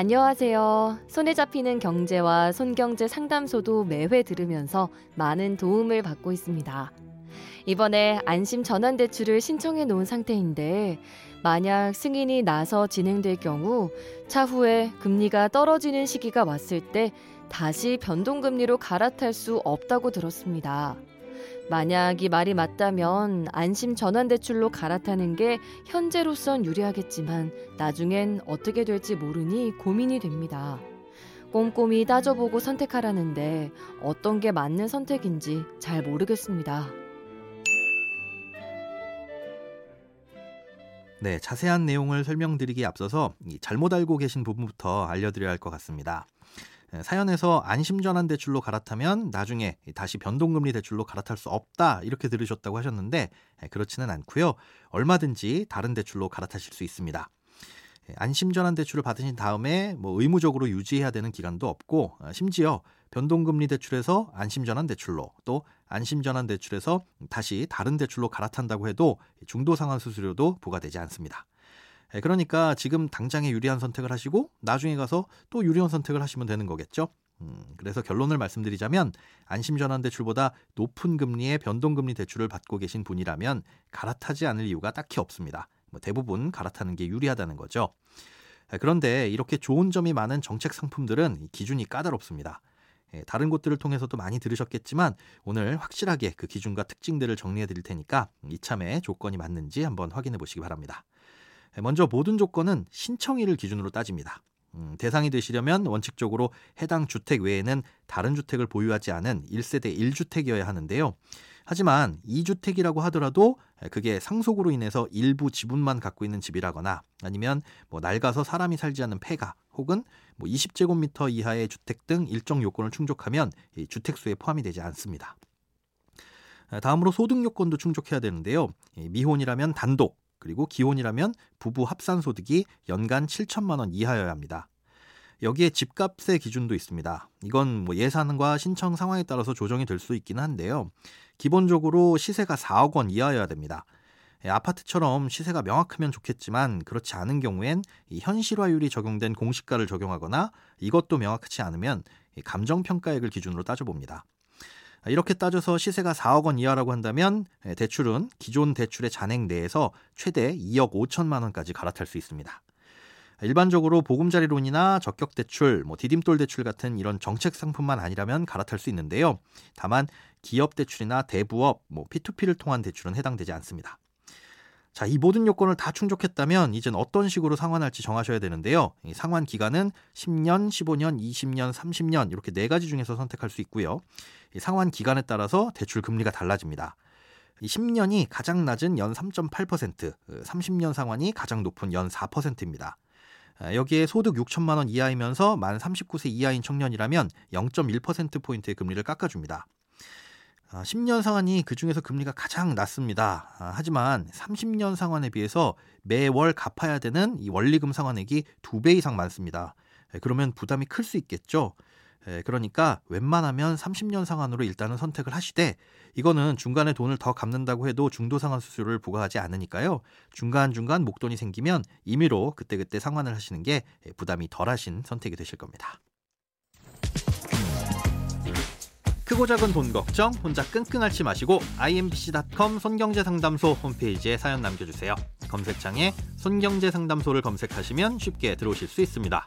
안녕하세요. 손에 잡히는 경제와 손경제 상담소도 매회 들으면서 많은 도움을 받고 있습니다. 이번에 안심 전환 대출을 신청해 놓은 상태인데 만약 승인이 나서 진행될 경우 차후에 금리가 떨어지는 시기가 왔을 때 다시 변동금리로 갈아탈 수 없다고 들었습니다. 만약 이 말이 맞다면 안심 전환 대출로 갈아타는 게 현재로선 유리하겠지만 나중엔 어떻게 될지 모르니 고민이 됩니다. 꼼꼼히 따져보고 선택하라는데 어떤 게 맞는 선택인지 잘 모르겠습니다. 네, 자세한 내용을 설명드리기에 앞서서 잘못 알고 계신 부분부터 알려드려야 할 것 같습니다. 예, 사연에서 안심전환 대출로 갈아타면 나중에 다시 변동금리 대출로 갈아탈 수 없다 이렇게 들으셨다고 하셨는데 예, 그렇지는 않고요. 얼마든지 다른 대출로 갈아타실 수 있습니다. 예, 안심전환 대출을 받으신 다음에 뭐 의무적으로 유지해야 되는 기간도 없고 어, 심지어 변동금리 대출에서 안심전환 대출로 또 안심전환 대출에서 다시 다른 대출로 갈아탄다고 해도 중도상환 수수료도 부과되지 않습니다. 예, 그러니까 지금 당장에 유리한 선택을 하시고 나중에 가서 또 유리한 선택을 하시면 되는 거겠죠. 음, 그래서 결론을 말씀드리자면 안심전환 대출보다 높은 금리의 변동금리 대출을 받고 계신 분이라면 갈아타지 않을 이유가 딱히 없습니다. 뭐 대부분 갈아타는 게 유리하다는 거죠. 예, 그런데 이렇게 좋은 점이 많은 정책 상품들은 기준이 까다롭습니다. 예, 다른 곳들을 통해서도 많이 들으셨겠지만 오늘 확실하게 그 기준과 특징들을 정리해 드릴 테니까 이참에 조건이 맞는지 한번 확인해 보시기 바랍니다. 네, 먼저 모든 조건은 신청일을 기준으로 따집니다. 음, 대상이 되시려면 원칙적으로 해당 주택 외에는 다른 주택을 보유하지 않은 1세대 1주택이어야 하는데요. 하지만 2주택이라고 하더라도 그게 상속으로 인해서 일부 지분만 갖고 있는 집이라거나 아니면 뭐 낡아서 사람이 살지 않는 폐가 혹은 뭐 20제곱미터 이하의 주택 등 일정 요건을 충족하면 주택수에 포함이 되지 않습니다. 다음으로 소득 요건도 충족해야 되는데요. 미혼이라면 단독, 그리고 기혼이라면 부부 합산 소득이 연간 7천만 원 이하여야 합니다. 여기에 집값의 기준도 있습니다. 이건 뭐 예산과 신청 상황에 따라서 조정이 될 수 있기는 한데요. 기본적으로 시세가 4억 원 이하여야 됩니다. 예, 아파트처럼 시세가 명확하면 좋겠지만 그렇지 않은 경우엔 현실화율이 적용된 공시가를 적용하거나 이것도 명확하지 않으면 감정평가액을 기준으로 따져봅니다. 이렇게 따져서 시세가 4억 원 이하라고 한다면 예, 대출은 기존 대출의 잔액 내에서 최대 2억 5천만 원까지 갈아탈 수 있습니다. 일반적으로 보금자리론이나 적격 대출, 뭐 디딤돌 대출 같은 이런 정책 상품만 아니라면 갈아탈 수 있는데요. 다만 기업 대출이나 대부업, 뭐 P2P를 통한 대출은 해당되지 않습니다. 자, 이 모든 요건을 다 충족했다면 이젠 어떤 식으로 상환할지 정하셔야 되는데요. 이 상환 기간은 10년, 15년, 20년, 30년 이렇게 네 가지 중에서 선택할 수 있고요. 이 상환 기간에 따라서 대출 금리가 달라집니다. 10년이 가장 낮은 연 3.8%, 30년 상환이 가장 높은 연 4%입니다. 여기에 소득 6천만 원 이하이면서 만 39세 이하인 청년이라면 0.1%포인트의 금리를 깎아줍니다. 10년 아, 상환이 그 중에서 금리가 가장 낮습니다. 아, 하지만 30년 상환에 비해서 매월 갚아야 되는 이 원리금 상환액이 2배 이상 많습니다. 그러면 부담이 클 수 있겠죠. 그러니까 웬만하면 30년 상환으로 일단은 선택을 하시되 이거는 중간에 돈을 더 갚는다고 해도 중도 상환 수수료를 부과하지 않으니까요. 중간중간 목돈이 생기면 임의로 그때그때 상환을 하시는 게 부담이 덜하신 선택이 되실 겁니다. 크고 작은 돈 걱정 혼자 끙끙 앓지 마시고 imbc.com 손경제상담소 홈페이지에 사연 남겨주세요. 검색창에 손경제상담소를 검색하시면 쉽게 들어오실 수 있습니다.